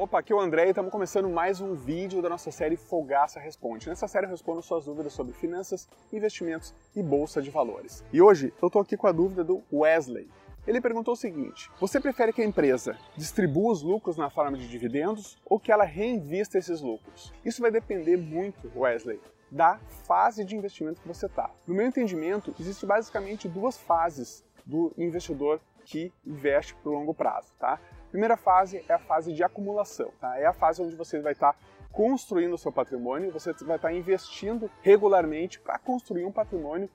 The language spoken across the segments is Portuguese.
Opa, aqui é o André e estamos começando mais um vídeo da nossa série Fogaça Responde. Nessa série eu respondo suas dúvidas sobre finanças, investimentos e bolsa de valores. E hoje eu estou aqui com a dúvida do Wesley. Ele perguntou o seguinte: Você prefere que a empresa distribua os lucros na forma de dividendos ou que ela reinvista esses lucros? Isso vai depender muito, Wesley, da fase de investimento que você está. No meu entendimento, existe basicamente duas fases do investidor que investe para o longo prazo, tá? Primeira fase é a fase de acumulação, tá? É a fase onde você vai estar tá construindo o seu patrimônio, você vai estar tá investindo regularmente para construir um patrimônio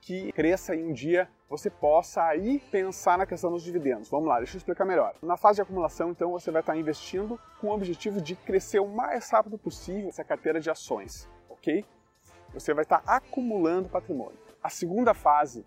que cresça e um dia você possa aí pensar na questão dos dividendos. Vamos lá, deixa eu explicar melhor. Na fase de acumulação, então, você vai estar tá investindo com o objetivo de crescer o mais rápido possível essa carteira de ações, ok? Você vai estar acumulando patrimônio. A segunda fase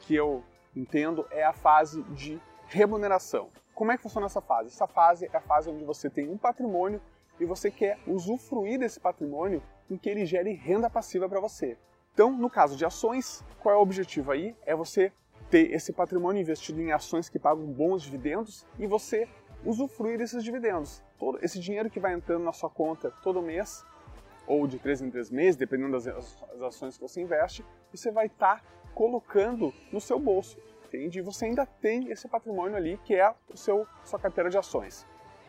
que eu entendo é a fase de remuneração. Como é que funciona essa fase? Essa fase é a fase onde você tem um patrimônio e você quer usufruir desse patrimônio em que ele gere renda passiva para você. Então, no caso de ações, qual é o objetivo aí? É você ter esse patrimônio investido em ações que pagam bons dividendos e você usufruir desses dividendos. Todo esse dinheiro que vai entrando na sua conta todo mês, ou de três em três meses, dependendo das ações que você investe, você vai estar tá colocando no seu bolso entende? E você ainda tem esse patrimônio ali que é o seu sua carteira de ações.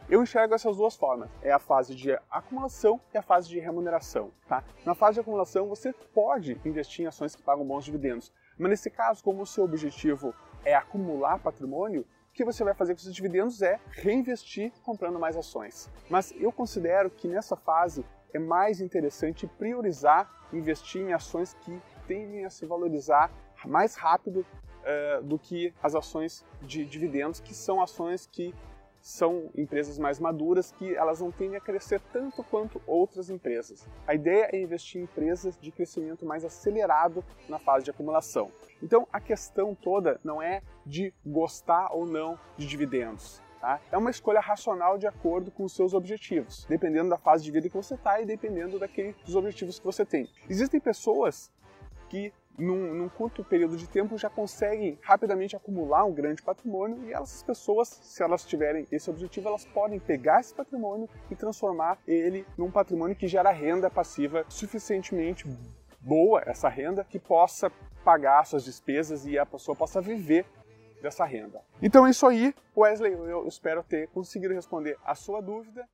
Eu enxergo essas duas formas. É a fase de acumulação e a fase de remuneração. Tá? Na fase de acumulação, você pode investir em ações que pagam bons dividendos. Mas nesse caso, como o seu objetivo é acumular patrimônio, o que você vai fazer com esses dividendos é reinvestir comprando mais ações. Mas eu considero que nessa fase é mais interessante priorizar investir em ações que tendem a se valorizar mais rápido uh, do que as ações de dividendos, que são ações que são empresas mais maduras que elas não tendem a crescer tanto quanto outras empresas. A ideia é investir em empresas de crescimento mais acelerado na fase de acumulação. Então a questão toda não é de gostar ou não de dividendos. Tá? É uma escolha racional de acordo com os seus objetivos, dependendo da fase de vida que você está e dependendo daqueles objetivos que você tem. Existem pessoas que num, num, curto período de tempo já conseguem rapidamente acumular um grande patrimônio e essas pessoas, se elas tiverem esse objetivo, elas podem pegar esse patrimônio e transformar ele num patrimônio que gera renda passiva suficientemente boa, essa renda, que possa pagar suas despesas e a pessoa possa viver dessa renda. Então é isso aí, Wesley, eu espero ter conseguido responder a sua dúvida.